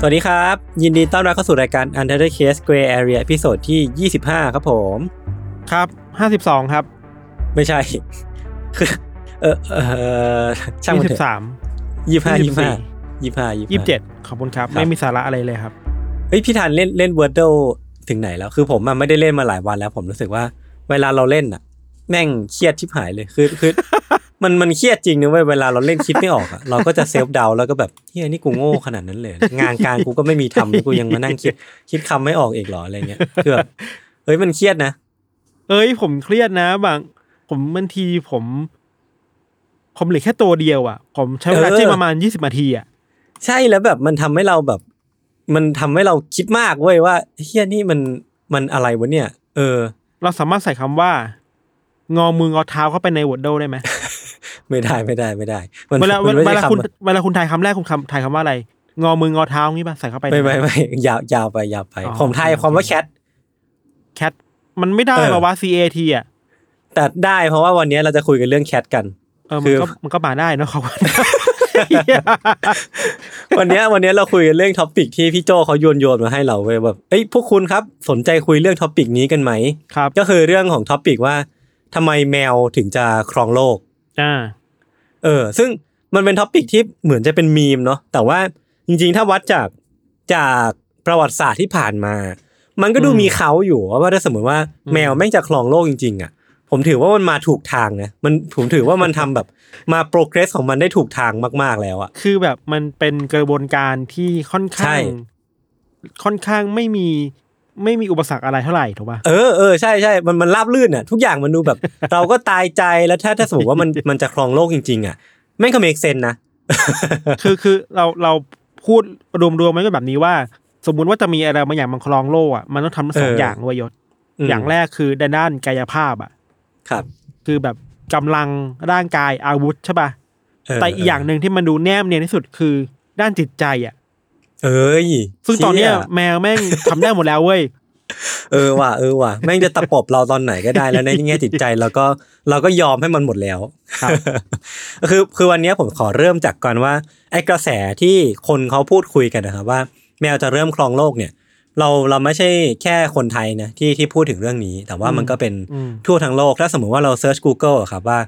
สวัสดีครับ ยินดีต้อนรับเข้าสู่รายการ Untitled Case Gray Area episode ที่ 25 ครับผม ครับ 52 ครับ ไม่ใช่ คือเออเออช่างมันเถอะ23ยี่ห้ายี่ห้า24ยี่ห้ายี่27 ขอบคุณครับครับ ไม่มีสาระอะไรเลยครับ เฮ้ย พี่ทันเล่นเล่น Wordle ถึงไหนแล้ว คือผมอะไม่ได้เล่นมาหลายวันแล้ว ผมรู้สึกว่า เวลาเราเล่นอะแม่งเครียดชิบหายเลย คือคือ มันมันเครียดจริงนะเว้ยเวลาเราเล่นคิดไม่ออกอะเราก็จะ self-doubt แล้วก็แบบเฮ้ยนี่กูโง่ขนาดนั้นเลย งานการกูก็ไม่มีทำแล้วกูยังมานั่งคิด คิดคำไม่ออกอีกเหรออะไรเงี้ยคือแบบเฮ้ยมันเครียดนะเอ้ยผมเครียดนะบาง ผมบางทีผม ผมเหลือแค่ตัวเดียวอะ ผมใช้เวลาเออจิ้มประมาณ20นาทีอะใช่แล้วแบบมันทำให้เราแบบ มันทำให้เราคิดมากเว้ยว่าเฮียนี่มันมันอะไรวะเนี่ย เออ เราสามารถใส่คำว่า งอมืองอเท้าเข้าไปในวอร์ดโดได้ไหม ไม่ได้ไม่ได้ไม่ได้ มันเวลามันเวไม่ลาใช่คุณคำเวลาคุณทายคำแรกคุณคำทายคำว่าอะไร งอมืองอเท้างี้ป่ะใส่เข้าไปไม่ไม่ไม่ยาวยาวไปยาวไปอ๋อผมทายโอเคความว่าแคทแคทมันไม่ได้เออหรอวะ C A T อะแต่ได้เพราะว่าวันนี้เราจะคุยกันเรื่องแคทกันเออคืมันอก็มันก็มาได้เนอะเขาว่าวันนี้วันนี้เราคุยกันเรื่องท็อปิกที่พี่โจเขาโยนโยนมาให้เราเว้ยแบบเอ้ยพวกคุณครับสนใจคุยเรื่องท็อปิกนี้กันไหมครับ ก็คือเรื่องของ topic ว่าทำไมแมวถึงจะครองโลก อ่าเออ ซึ่งมันเป็น topic ที่เหมือนจะเป็นมีมเนาะแต่ว่าจริงๆ ถ้าวัดจากจากประวัติศาสตร์ที่ผ่านมา มันก็ดูอืมมีเขาอยู่ว่าถ้าสมมติว่าอืมแมวแม่งจะครองโลกจริง ๆอะผมถือว่ามันมาถูกทางนะมันผมถือว่ามันทำแบบมา progress ของมันได้ถูกทางมาก ๆแล้วอะคือแบบมันเป็นกระบวนการที่ค่อนใช่ข้างค่อนข้างไม่มี ไม่มีอุปสรรคอะไรเท่าไหร่ถูกป่ะเออเออใช่ใช่มันมันราบลื่นอะทุกอย่างมันดูแบบ เราก็ตายใจแล้วถ้าถ้าสมมติว่ามันมันจะครองโลกจริง ๆ อะแม่งก็เมกเซนนะคือคือเราเราพูดรวมๆมันก็แบบนี้ว่า สมมุติว่าจะมีอะไรบางอย่างมันครองโลกอะมันต้องทำทั้งสองเออออย่างเวยยศอืมอย่างแรกคือด้านด้านกายภาพอะ ครับ คือแบบกำลังร่างกายอาวุธใช่ป่ะเออแต่อีกอย่างหนึ่งที่มันดูแนบเนียนที่สุดคือด้านจิตใจอะ เอ้ยซึ่งตอนเนี้ยเชี่แมวแม่งทำได้หมดแล้วเว้ยเออว่ะเออว่ะแม่งจะตะปบเราตอนไหนก็ได้แล้วในแง่จิตใจเราก็เราก็ยอมให้มันหมดแล้วครับคือคือวันนี้ผมขอเริ่มจากก่อนว่าไอ้กระแสที่คนเขาพูดคุยกันนะครับว่า แมวจะเริ่มครองโลกเนี่ย เราเราไม่ใช่แค่คนไทยนะที่ที่พูดถึงเรื่องนี้ แต่ว่ามันก็เป็นอืมทั่วทั้งโลกถ้าสมมุติว่าเราเซิร์ช Google อะครับว่า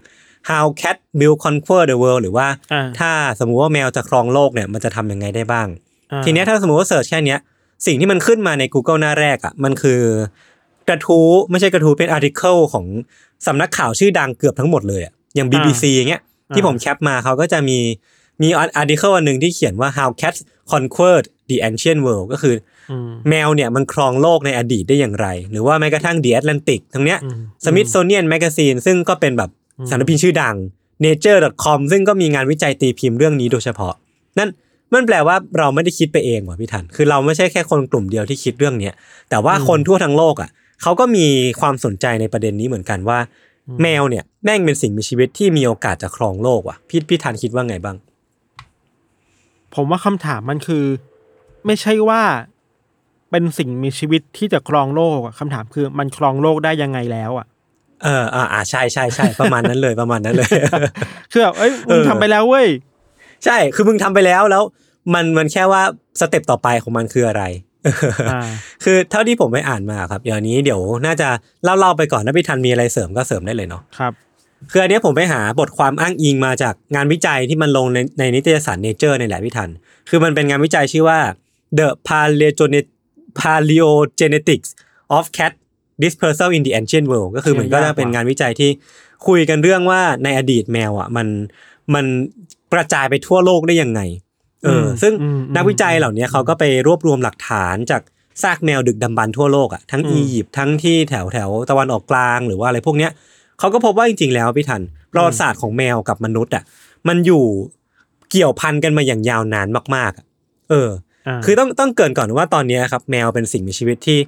how cat will conquer the world หรือว่าอ่าถ้าสมมุติว่าแมวจะครองโลกเนี่ยมันจะทำยังไงได้บ้างอ่า ทีเนี้ยถ้าสมมติว่า search แค่เนี้ยสิ่งที่มันขึ้นมาใน Google หน้าแรกอะมันคือกระทู้ไม่ใช่กระทู้เป็น article ของสำนักข่าวชื่อดังเกือบทั้งหมดเลยอะอย่าง BBC อย่างเงี้ยที่ผม cap มาเขาก็จะมีมี article อันหนึ่งที่เขียนว่า how cats conquered the ancient world ก็คืออืมแมวเนี่ยมันครองโลกในอดีตได้อย่างไร หรือว่าแม้กระทั่ง The Atlantic ทั้งเนี้ยอืม Smithsonian Magazine ซึ่งก็เป็นแบบสารพิมพ์ชื่อดัง Nature.com ซึ่งก็มีงานวิจัยตีพิมพ์เรื่องนี้โดยเฉพาะ นั่น มันแปลว่าเราไม่ได้คิดไปเองว่ะพี่ทัน คือเราไม่ใช่แค่คนกลุ่มเดียวที่คิดเรื่องเนี้ยแต่ว่าคนทั่วทั้งโลกอะเขาก็มีความสนใจในประเด็นนี้เหมือนกันว่า แมวเนี่ยแม่งเป็นสิ่งมีชีวิตที่มีโอกาสจะครองโลกว่ะพี่พี่ทันคิดว่าไงบ้าง ผมว่าคำถามมันคือ ไม่ใช่ว่าเป็นสิ่งมีชีวิตที่จะครองโลกอะคำถามคือมันครองโลกได้ยังไงแล้วอะเอออ่าอ่าใช่ใช่ใช่ประมาณนั้นเลยประมาณนั้นเลย คือแบบเอ้ยมึงเออทำไปแล้วเว้ย ใช่คือมึงทำไปแล้วแล้ว มันมันแค่ว่าสเต็ปต่อไปของมันคืออะไรอ่าคือเท่าที่ผมไปอ่านมาครับเดี๋ยวนี้เดี๋ยวน่าจะเล่าเล่าไปก่อนถ้าพี่ทันมีอะไรเสริมก็เสริมได้เลยเนาะครับคืออันเนี้ยผมไปหาบทความอ้างอิงมาจากงานวิจัยที่มันลงในในนิตยสาร Nature ในแหละพี่ทัน คือมันเป็นงานวิจัยชื่อว่า The Paleogenet- Paleogenetics of Cat Dispersal in the Ancient World ก็คือเหมือนก็เขียนจะยากเป็นว่ะงานวิจัยที่คุยกันเรื่องว่าในอดีตแมวอะมันมัน กระจายไปทั่วโลกได้ยังไงเอออมซึ่งอืมนักวิจัยเหล่านี้เขาก็ไปรวบรวมหลักฐานจากซากแมวดึกดำบรรพ์ทั่วโลกอะทั้งอืมอียิปต์ทั้งที่แถวแถวตะวันออกกลางหรือว่าอะไรพวกเนี้ยเขาก็พบว่าจริงๆแล้วพี่ทันประวัติศาสตร์ของแมวกับมนุษย์อะมันอยู่เกี่ยวพันกันมาอย่างยาวนานมากๆอะเออาคือต้องต้องเกรินก่อนว่าตอนนี้ครับแมวเป็นสิ่งมีชีวิตที่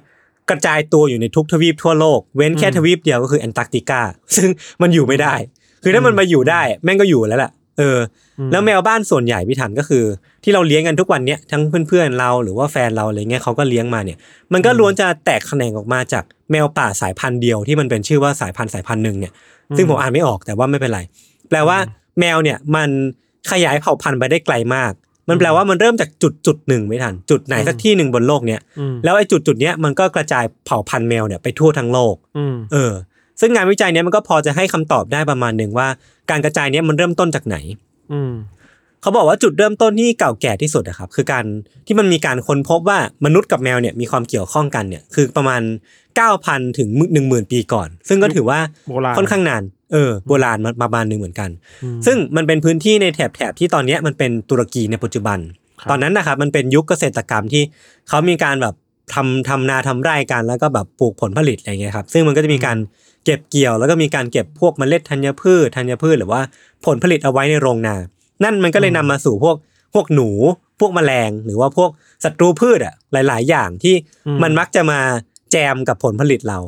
กระจายตัวอยู่ในทุกทวีปทั่วโลก เว้นแค่อืมทวีปเดียวก็คือแอนตาร์กติกา ซึ่งมันอยู่ไม่ได้ คือถ้ามันมาอยู่ได้ แม่งก็อยู่แล้วแหละ เอออมแล้วแมวบ้านส่วนใหญ่พี่ทันก็คือ ที่เราเลี้ยงกันทุกวันเนี้ยทั้งเพื่อนๆเราหรือว่าแฟนเราอะไรเงี้ยเขาก็เลี้ยงมาเนี่ย มันก็ล้วนจะแตกแขนงออกมาจากแมวป่าสายพันธุ์เดียวที่มันเป็นชื่อว่าสายพันธุ์สายพันธุ์หนึ่งเนี่ย ซึ่งผมอ่านไม่ออกแต่ว่าไม่เป็นไร แปลว่าแมวเนี่ยมันขยายเผ่าพันธุ์ไปได้ไกลมาก มันแปลว่ามันเริ่มจากจุดจุดหนึ่งไม่ทัน จุดไหนสักที่หนึ่งบนโลกเนี้ยอืมแล้วไอ้จุดจุดเนี้ยมันก็กระจายเผ่าพันธุ์แมวเนี่ยไปทั่วทั้งโลกอืมเออ ซึ่งงานวิจัยเนี้ยมันก็พอจะให้คำตอบได้ประมาณหนึ่งว่า การกระจายเนี้ยมันเริ่มต้นจากไหน อืมเขาบอกว่าจุดเริ่มต้นที่เก่าแก่ที่สุดนะครับ คือการที่มันมีการค้นพบว่ามนุษย์กับแมวเนี่ยมีความเกี่ยวข้องกันเนี่ยคือประมาณ 9,000 ถึง 10,000 ปีก่อน ซึ่งก็ถือว่าโบราณค่อนข้างนานเออโบราณมาประมาณหนึ่งเหมือนกันอืมซึ่งมันเป็นพื้นที่ในแถบแถบที่ตอนเนี้ยมันเป็นตุรกีในปัจจุบันครับตอนนั้นนะครับมันเป็นยุคเกษตรกรรมที่เขามีการแบบ ทำทำนาทำไร่กันแล้วก็แบบปลูกผลผลิตอะไรเงี้ยครับซึ่งมันก็จะมีการเก็บเกี่ยว แล้วก็มีการเก็บพวกเมล็ดธัญพืชธัญพืชหรือว่าผลผลิตเอาไว้ในโรงนา นั่นมันก็เลยนำมาสู่พวกพวกหนู พวกแมลง หรือว่าพวกศัตรูพืชอะหลาย ๆ อย่างที่อืมมันมักจะมาแจมกับผลผลิตเรา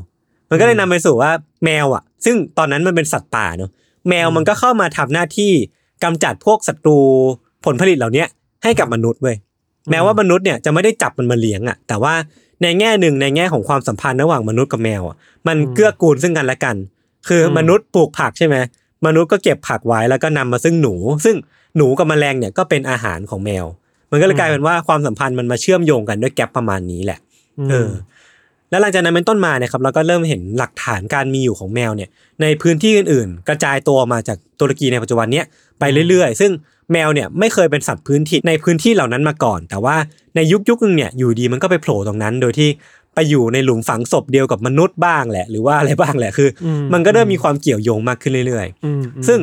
มันก็เลยนำไปสู่ว่าแมวอะซึ่งตอนนั้นมันเป็นสัตว์ป่าเนอะแมวมันก็เข้ามาทำหน้าที่กำจัดพวกศัตรูผลผลิตเหล่าเนี้ยให้กับมนุษย์เว้ย แม้ว่ามนุษย์เนี่ยจะไม่ได้จับมันมาเลี้ยงอะ แต่ว่าในแง่หนึ่งในแง่ของความสัมพันธ์ระหว่างมนุษย์กับแมวอะมันเกื้อกูลซึ่งกันและกัน คืออมมนุษย์ปลูกผักใช่ไหมมนุษย์ก็เก็บผักไว้แล้วก็นำมาซึ่งหนู ซึ่งหนูกับแมลงเนี่ยก็เป็นอาหารของแมว มันก็เลยกลายเป็นว่าความสัมพันธ์มันมาเชื่อมโยงกันด้วยแกลบประมาณนี้แหละมเออ แล้วหลังจากนั้นเป็นต้นมาเนี่ยครับเราก็เริ่มเห็นหลักฐานการมีอยู่ของแมวเนี่ยในพื้นที่อื่นๆ กระจายตัวมาจากตุรกีในปัจจุบันเนี้ยไปเรื่อยๆ ซึ่งแมวเนี่ยไม่เคยเป็นสัตว์พื้นที่ในพื้นที่เหล่านั้นมาก่อน แต่ว่าในยุคยุคนึงเนี่ยอยู่ดีมันก็ไปโผล่ตรงนั้น โดยที่ไปอยู่ในหลุมฝังศพเดียวกับมนุษย์บ้างแหละ หรือว่าอะไรบ้างแหละคืออมมันก็เริ่มมีความเกี่ยวโยงมากขึ้นเรื่อยๆอืมอืมซึ่ง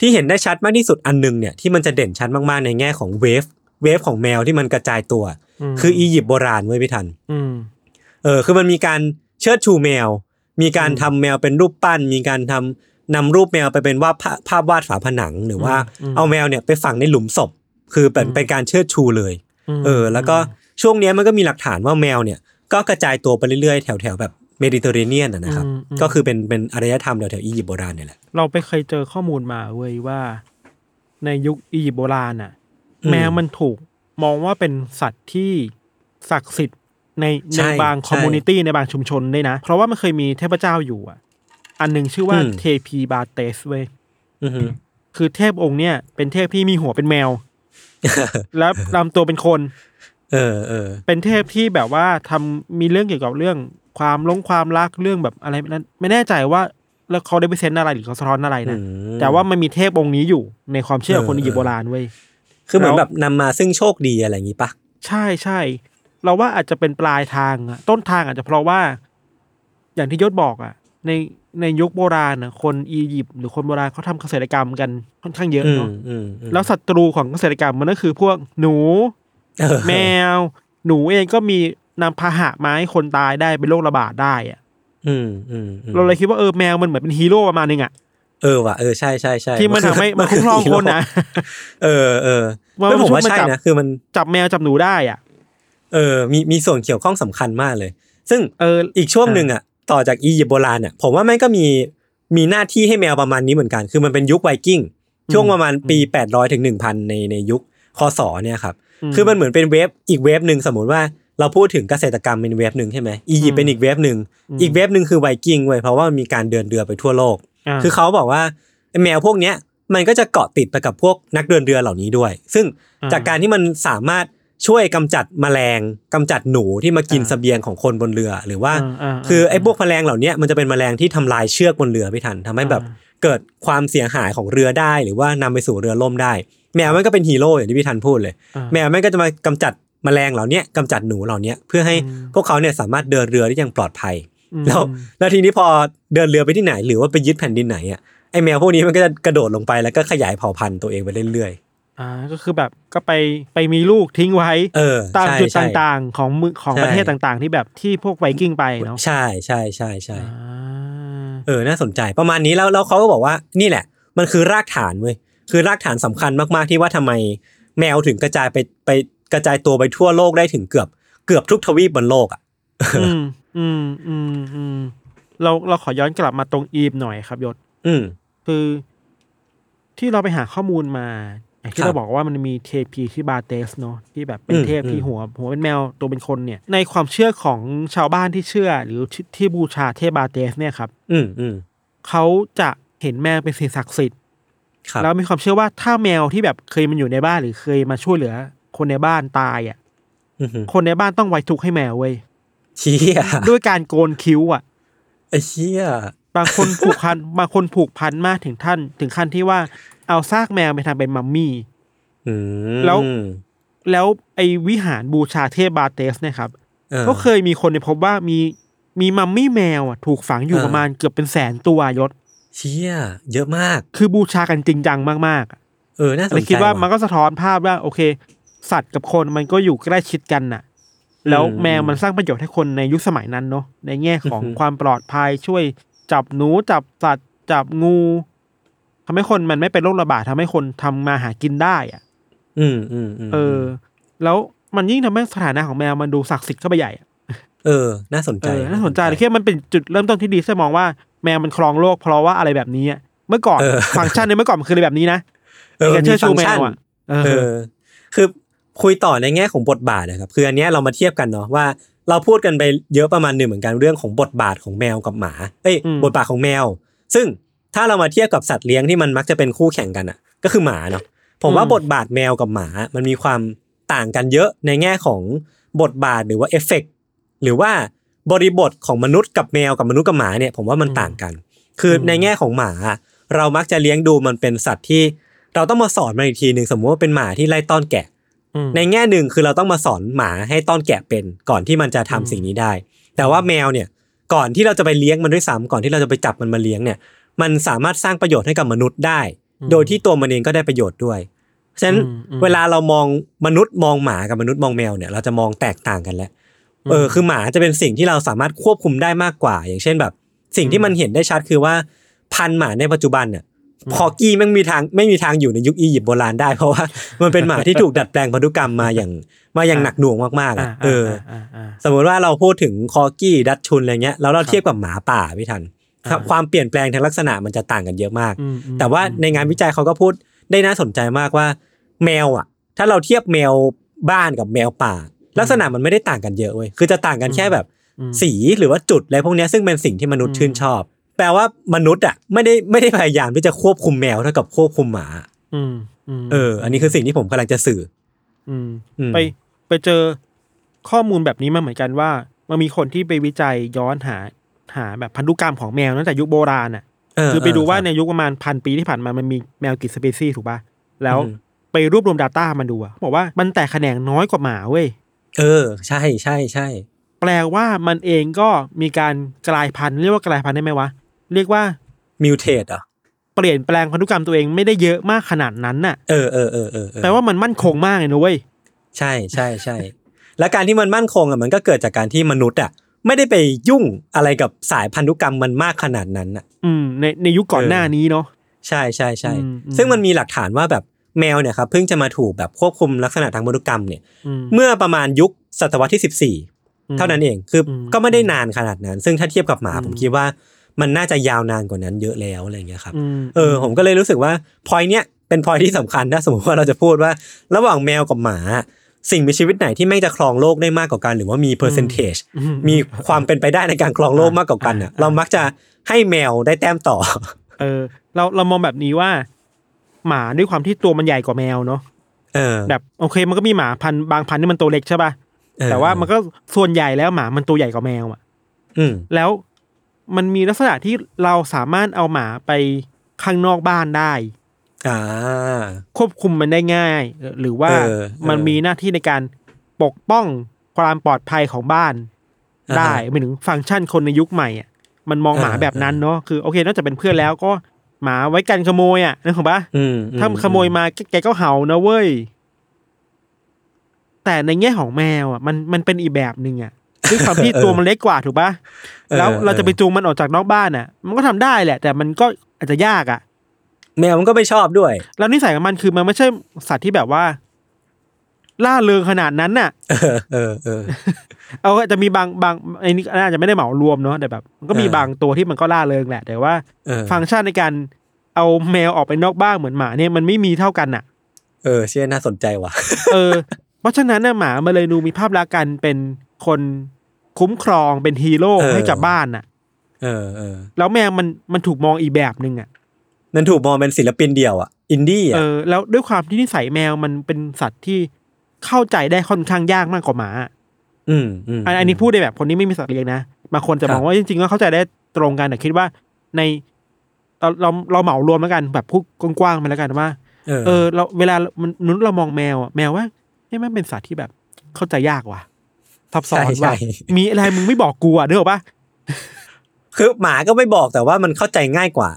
ที่เห็นได้ชัดมากที่สุดอันหนึงเนี่ยที่มันจะเด่นชัดมากๆในแง่ของ wave wave ของแมวที่มันกระจายตัวมคืออียิปต์โบราณเว้ยพี่ทันอืม เออคือมันมีการเชิดชูแมว มีการอืมทำแมวเป็นรูปปั้น มีการทำนำรูปแมวไปเป็นวาดภาพภาพวาดฝาผนังหรือว่าอืมเอาแมวเนี่ยไปฝังในหลุมศพ คือเป็นอืมเป็นการเชิดชูเลยมเออ แล้วก็ช่วงเนี้ยมันก็มีหลักฐานว่าแมวเนี่ย ก็กระจายตัวไปเรื่อยๆ แถวๆแบบเมดิเตอร์เรเนียนนะครับอืมอืมก็คือเป็นเป็นอารยธรรมแถวๆอียิปต์โบราณเนี่ยแหละ เราไปเคยเจอข้อมูลมาเว้ยว่า ในยุคอียิปต์โบราณน่ะอืมแมวมันถูกมองว่าเป็นสัตว์ที่ศักดิ์สิทธิ์ ในใช่ในบางใช่ community ในบางชุมชนด้วยนะ เพราะว่ามันเคยมีเทพเจ้าอยู่อะ อันหนึ่งชื่อว่าอืมเทพีบาเตสเว้ยอือฮึคือเทพองค์เนี่ยเป็นเทพที่มีหัวเป็นแมว แล้วลำตัวเป็นคน เออเออเป็นเทพที่แบบว่าทำมีเรื่องเกี่ยวกับเรื่องความลงความรักเรื่องแบบอะไรนั้น ไม่แน่ใจว่าแล้วเขาได้ไปเซนอะไรหรือเขาสะท้อนอะไรนะอืมแต่ว่ามันมีเทพองค์นี้อยู่ในความเชื่อของคนเอออียิปต์โบราณเว้ยคือเหมือนแล้วแบบนำมาซึ่งโชคดีอะไรอย่างนี้ปะใช่ใช่ เราว่าอาจจะเป็นปลายทางอะต้นทางอาจจะเพราะว่า อย่างที่ยศบอกอะในในยุคโบราณอะคนอียิปต์หรือคนโบราณเขาทำเกษตรกรรมกันค่อนข้างเยอะอืมเนาะอืมอืมแล้วศัตรูของเกษตรกรรมมันก็คือพวกหนูเออแมว หนูเองก็มีนำพาหะมาให้คนตายได้เป็นโรคระบาดได้อะอืมอืมอืมเราเลยคิดว่าเออแมวมันเหมือนเป็นฮีโร่ประมาณนึงอะเออว่ะเออใช่ใช่ใช่ที่มันทำให้มันคุ้มครองคนนะเออเออว่าไม่ผมว่ามันใช่จับนะคือมันจับแมวจับหนูได้อะ เออมีมีส่วนเกี่ยวข้องสำคัญมากเลย ซึ่งเอออีกช่วงหนึ่งอะต่อจากอียิปต์โบราณอะผมว่าแม่งก็มีมีหน้าที่ให้แมวประมาณนี้เหมือนกัน คือมันเป็นยุคไวกิ้งช่วงประมาณปี 800ถึง1,000 ในในยุคคศเนี่ยครับอืมคือมันเหมือนเป็นเวฟอีกเวฟหนึ่งสมมติว่าเราพูดถึงเกษตรกรรมเป็นเวฟหนึ่งใช่ไหมอียิปต์เป็นอีกเวฟหนึ่งอืมอีกเวฟหนึ่งคือไวกิ้งเว้ยเพราะว่ามันมีการเดินเรือไปทั่วโลกาคือเขาบอกว่าไอ้แมวพวกเนี้ยมันก็จะเกาะติดไปกับพวกนักเดินเรือเหล่านี้ด้วย ซึ่งอ่าจากการที่มันสามารถ ช่วยกำจัดแมลงกำจัดหนูที่มากินอ่าเสบียงของคนบนเรือ หรือว่าอ่าอ่าคือไอ้พวกแมลงเหล่าเนี้ยมันจะเป็นแมลงที่ทำลายเชือกบนเรือไม่ทันทำให้แบบอ่าเกิดความเสียหายของเรือได้ หรือว่านำไปสู่เรือล่มได้ แมวมันก็เป็นฮีโร่อย่างที่พี่ทันพูดเลยอ่าแมวมันก็จะมากำจัดแมลงเหล่าเนี้ยกำจัดหนูเหล่าเนี้ยเพื่อให้อืมพวกเขาเนี่ยสามารถเดินเรือได้อย่างปลอดภัยอืมแล้วแล้วทีนี้พอเดินเรือไปที่ไหน หรือว่าไปยึดแผ่นดินไหนอะไอแมวพวกนี้มันก็จะกระโดดลงไปแล้วก็ขยายเผ่าพันธุ์ตัวเองไปเรื่อย อ่าก็คือแบบก็ไปไปมีลูกทิ้งไว้ๆเออตามใช่จุดใช่ต่างๆ ของมือของใช่ประเทศต่างๆ ที่แบบที่พวกไวกิ้งไปเนาะใช่ใช่ใช่ใช่อ่าเออน่าสนใจประมาณนี้แล้วแล้วเขาก็บอกว่านี่แหละ มันคือรากฐานเว้ยคือรากฐานสำคัญมากๆที่ว่าทำไมแมวถึงกระจายไปไปกระจายตัวไปทั่วโลกได้ถึงเกือบ เกือบทุกทวีปบนโลกอะอืมอืมอืมอืมเราเราขอย้อนกลับมาตรงอีฟหน่อยครับยศ อืมคือที่เราไปหาข้อมูลมาอย่าง ที่ครับเราบอกว่ามันมีเทพีที่บาเตสเนาะที่แบบเป็นอืมเทพที่อืมหัวหัวเป็นแมวตัวเป็นคนเนี่ย ในความเชื่อของชาวบ้านที่เชื่อ หรือที่ที่บูชาเทพบาเตสเนี่ยครับ อืมอืมเขาจะเห็นแมวเป็นสิ่งศักดิ์สิทธิ์ครับแล้วมีความเชื่อว่าถ้าแมวที่แบบเคยมันอยู่ในบ้านหรือเคยมาช่วยเหลือ คนในบ้านตายอะอือหือคนในบ้านต้องไว้ทุกข์ให้แมวเว้ยเชี่ยด้วยการโกนคิ้วอะ ไอ้เชี่ยบางคนผูกพัน บางคนผูกพันมากถึงท่าน ถึงขั้นที่ว่าเอาซากแมวไปทำเป็นมัมมี่อืมแล้วแล้วไอ้วิหารบูชาเทพบาเตสเนี่ยครับออก็เคยมีคนไปพบว่ามีมีมัมมี่แมวอะถูกฝังอยู่เออประมาณเกือบเป็นแสนตัวยศ เชี่ยเยอะมาก คือบูชากันจริงจังมากๆอะเออน่าสนเลยใจคิดว่ามันว่ะก็สะท้อนภาพว่า โอเค สัตว์กับคนมันก็อยู่ใกล้ชิดกันน่ะ แล้วอืมแมวมันสร้างประโยชน์ให้คนในยุคสมัยนั้นเนาะในแง่ของอือหือความปลอดภัยช่วยจับหนูจับสัตว์ จับงูทำให้คนมันไม่เป็นโรคระบาดทำให้คนทำมาหากินได้อะอืมอืมอืมเออ แล้วมันยิ่งทำให้สถานะของแมวมันดูศักดิ์สิทธิ์เข้าไปใหญ่อะเออ น่าสนใจเออน่าสนใจเลยคิดว่ามันเป็นจุดเริ่มต้นที่ดีที่จะมองว่าแมวมันครองโลกเพราะว่าอะไรแบบนี้อะเมื่อก่อนเออฟังก์ชันในเมื่อก่อนมันคืออะไรแบบนี้นะเออในการเชิดชูมีแมฟังก์ชันวอะเออเออคือ คุยต่อในแง่ของบทบาทนะครับคืออันเนี้ยเรามาเทียบกันเนาะว่าเราพูดกันไปเยอะประมาณหนึ่งเหมือนกันเรื่องของบทบาทของแมวกับหมาเอ้ยบทบาทของแมว ซึ่งถ้าเรามาเทียบกับสัตว์เลี้ยงที่มันมักจะเป็นคู่แข่งกันอะ ก็คือหมาเนาะผมว่าบทบาทแมวกับหมา มันมีความต่างกันเยอะในแง่ของบทบาทหรือว่าเอฟเฟกต์หรือว่าบริบทของมนุษย์กับแมวกับมนุษย์กับหมาเนี่ยผมว่ามันต่างกัน คือในแง่ของหมา เรามักจะเลี้ยงดูมันเป็นสัตว์ที่ เราต้องมาสอนมันอีกทีหนึ่งสมมติว่าเป็นหมาที่ไล่ต้อนแกะอืม ในแง่หนึ่งคือเราต้องมาสอนหมาให้ต้อนแกะเป็นก่อนที่มันจะทำสิ่งนี้ได้ แต่ว่าแมวเนี่ยก่อนที่เราจะไปเลี้ยงมันด้วยซ้ำก่อนที่เราจะไปจับมันมาเลี้ยงเนี่ย มันสามารถสร้างประโยชน์ให้กับมนุษย์ได้ โดยที่ตัวมันเองก็ได้ประโยชน์ด้วยฉะนั้นอืมอืมเวลาเรามองมนุษย์มองหมากับมนุษย์มองแมวเนี่ยเราจะมองแตกต่างกันแล้วเออคือหมาจะเป็นสิ่งที่เราสามารถควบคุมได้มากกว่า อย่างเช่นแบบ สิ่งที่มันเห็นได้ชัดคือว่าพันธุ์หมาในปัจจุบันเนี่ย คอกี้ไม่มีทางไม่มีทางอยู่ในยุคอียิปต์โบราณได้ เพราะว่ามันเป็นหมาที่ถูกดัดแปลงพันธุกรรมมาอย่างมาอย่างหนักหน่วงมากๆอ่าอะเอออ่าอ่าสมมติว่าเราพูดถึงคอกี้ดัตชุนอะไรเงี้ยแล้วเราเทียบกับหมาป่าพี่ทันอ่าความเปลี่ยนแปลงทางลักษณะมันจะต่างกันเยอะมากอืมอืมแต่ว่าในงานวิจัยเขาก็พูดได้น่าสนใจมากว่า แมวอะ ถ้าเราเทียบแมวบ้านกับแมวป่า ลักษณะมันไม่ได้ต่างกันเยอะเว้ยคือจะต่างกันแค่แบบอืมสีหรือว่าจุดอะไรพวกเนี้ยซึ่งเป็นสิ่งที่มนุษย์อืมชื่นชอบ แปลว่ามนุษย์อะไม่ได้ไม่ได้พยายามที่จะควบคุมแมวเท่ากับควบคุมหมาอืมอืมเออ อันนี้คือสิ่งที่ผมกำลังจะสื่ออืมอืมไปไปเจอข้อมูลแบบนี้มาเหมือนกันว่า มันมีคนที่ไปวิจัยย้อนหาหาแบบพันธุกรรมของแมวตั้งแต่ยุคโบราณอะเคือไปดูว่าเครับในยุคประมาณพันปีที่ผ่านมามันมีแมวกี่สเปซีถูกป่ะแล้วอืมไปรวบรวม Data มาดูอะบอกว่ามันแตกแขนงน้อยกว่าหมาเว้ยเออ ใช่ใช่ใช่แปลว่ามันเองก็มีการกลายพันธุ์เรียกว่ากลายพันธุ์ได้ไหมวะ เรียกว่ามิวเทสอะเปลี่ยนแปลงพันธุกรรมตัวเองไม่ได้เยอะมากขนาดนั้นน่ะเออเออเออเออเออแปลว่ามันมั่นคงมากเลยนะเว้ยใช่ใช่ใช่และการที่มันมั่นคงอะมันก็เกิดจากการที่มนุษย์อะไม่ได้ไปยุ่งอะไรกับสายพันธุกรรมมันมากขนาดนั้นอะ อืมในในยุคก่อนเออหน้านี้เนาะใช่ใช่ใช่อืมอืมซึ่งมันมีหลักฐานว่าแบบแมวเนี่ยครับเพิ่งจะมาถูกแบบควบคุมลักษณะทางพันธุกรรมเนี่ยอืมเมื่อประมาณยุคศตวรรษที่สิบสี่อืมเท่านั้นเองคืออมก็ไม่ได้นานขนาดนั้น ซึ่งถ้าเทียบกับหมาอืมผมคิดว่า มันน่าจะยาวนานกว่านั้นเยอะแล้วอะไรอย่างเงี้ยครับมเออผมก็เลยรู้สึกว่าพอยเนี้ยเป็นพอยที่สำคัญถ้าสมมติว่าเราจะพูดว่า ระหว่างแมวกับหมา สิ่งมีชีวิตไหนที่ไม่งจะครองโลกได้มากกว่ากัน หรือว่ามี percentage อืมีความเป็นไปได้ในการครองโลกมากกว่ากันอะอ่าเรามักจะให้แมวได้แต้มต่อ เออ เราเรามองแบบนี้ว่า หมาด้วยความที่ตัวมันใหญ่กว่าแมวเนาะเออ แบบโอเค มันก็มีหมาพันธุ์บางพันธุ์ที่มันตัวเล็กใช่ป่ะเออแต่ว่ามันก็ส่วนใหญ่แล้วหมามันตัวใหญ่กว่าแมวอะอืมแล้ว มันมีลักษณะที่เราสามารถเอาหมาไปข้างนอกบ้านได้อ่าควบคุมมันได้ง่ายเออหรือว่าเออเออมันมีหน้าที่ในการปกป้องความปลอดภัยของบ้าน ได้อ่าฮะหมายถึงฟังก์ชันคนในยุคใหม่อะมันมองหมาอ่าแบบนั้นเนาะคือโอเคนอกจากเป็นเพื่อนแล้วก็หมาไว้กันขโมยอะนึกออกปะอืมถ้าขโมยมาแกแกก็เห่านะเว้ยแต่ในแง่ของแมวอะมันมันเป็นอีกแบบหนึ่งอะ ด้วยความที่ตัวมันเล็กกว่าถูกปะแล้วเราจะไปจูงมันออกจากนอกบ้านอะ มันก็ทำได้แหละ แต่มันก็อาจจะยากอะ แมวมันก็ไม่ชอบด้วย แล้วนิสัยของมันคือมันไม่ใช่สัตว์ที่แบบว่า ล่าเริงขนาดนั้นน่ะ เออเออเออเอาอาจจะมีบางบางไอ้นี่อาจจะไม่ได้เหมารวมเนาะแต่แบบ มันก็มีเออบางตัวที่มันก็ล่าเริงแหละ แต่ว่าเออฟังก์ชันในการเอาแมวออกไปนอกบ้านเหมือนหมาเนี่ยมันไม่มีเท่ากันน่ะ เออเชื่อน่าสนใจว่ะ เออ เพราะฉะนั้นน่ะหมามันเลยดูมีภาพลักษณ์การเป็นคน คุ้มครองเป็นฮีโร่เออให้กับบ้านน่ะ เออเออแล้วแมวมันมันถูกมองอีกแบบหนึ่งอะนั่นถูกมองเป็นศิลปินเดี่ยวอะอินดี้เออะอแล้วด้วยความที่นิสัยแมวมันเป็นสัตว์ที่เข้าใจได้ค่อนข้างยากมากกว่าหมา อืมอืมอันอันนี้พูดในแบบคนที่ไม่มีสัตว์เลี้ยงนะบางคนจะครับมองว่าจริงๆก็เข้าใจได้ตรงกันแต่คิดว่าในเราเราเราเหมารวมแล้วกันแบบพูดกว้างๆไปแล้วกันว่าเออเออเราเวลามันนุ้นเรามองแมวอะแมวว่าเฮ้ยมันเป็นสัตว์ที่แบบเข้าใจยากว่ะ ซับซ้อนใช่ว่ะใช่มีอะไรมึงไม่บอกกูอะเนกอะปะคือหมาก็ไม่บอกแต่ว่ามันเข้าใจง่ายกว่า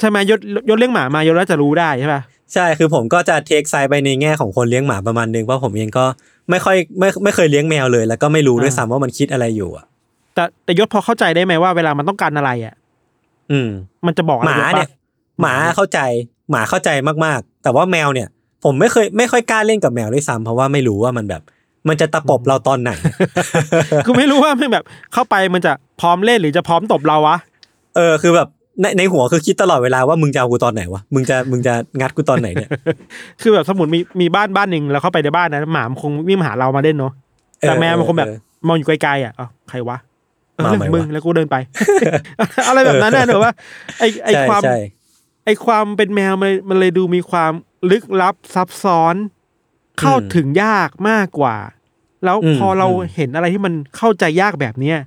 ใช่ไหมยศยศเลี้ยงหมามายศน่าจะรู้ได้ใช่ปะใช่คือผมก็จะเทคไซด์ไปในแง่ของคนเลี้ยงหมาประมาณนึงเพราะผมเองก็ไม่ค่อยไม่ไม่เคยเลี้ยงแมวเลย แล้วก็ไม่รู้ด้วยซ้ำว่ามันคิดอะไรอยู่อะแต่แต่ยศพอเข้าใจได้ไหมว่าเวลามันต้องการอะไรอะ อืม มันจะบอกอะหไรมาปะเนี่ยหมาเข้าใจ หมาเข้าใจมากๆ แต่ว่าแมวเนี่ย ผมไม่เคยไม่ค่อยกล้าเล่นกับแมวด้วยซ้ำเพราะว่าไม่รู้ว่ามันแบบ มันจะตะปบเราตอนไหน คือไม่รู้ว่ามันแบบเข้าไปมันจะพร้อมเล่นหรือจะพร้อมตบเราวะ เออคือแบบในในหัวคือคิดตลอดเวลาว่ามึงจะเอากูตอนไหนวะ มึงจะมึงจะงัดกูตอนไหนเนี่ย คือแบบสมมติมีมีบ้านบ้านหนึ่งแล้วเข้าไปในบ้านนะหมามันคงวิ่งมาหาเรามาเล่นเนาะ แต่แมวมันคงแบบเออมองอยู่ไกลๆอะอ๋อใครวะเออมาเรื่องไหมของมึงวะแล้วกูเดินไป อะไรแบบนั้นน่ะเนอะว่าไอไอใช่ความใช่ไอความเป็นแมวมันมันเลยดูมีความลึกลับซับซ้อน เข้าถึงยากมากกว่า แล้วอืมพอเราอืมเห็นอะไรที่มันเข้าใจยากแบบเนี้ย